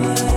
me.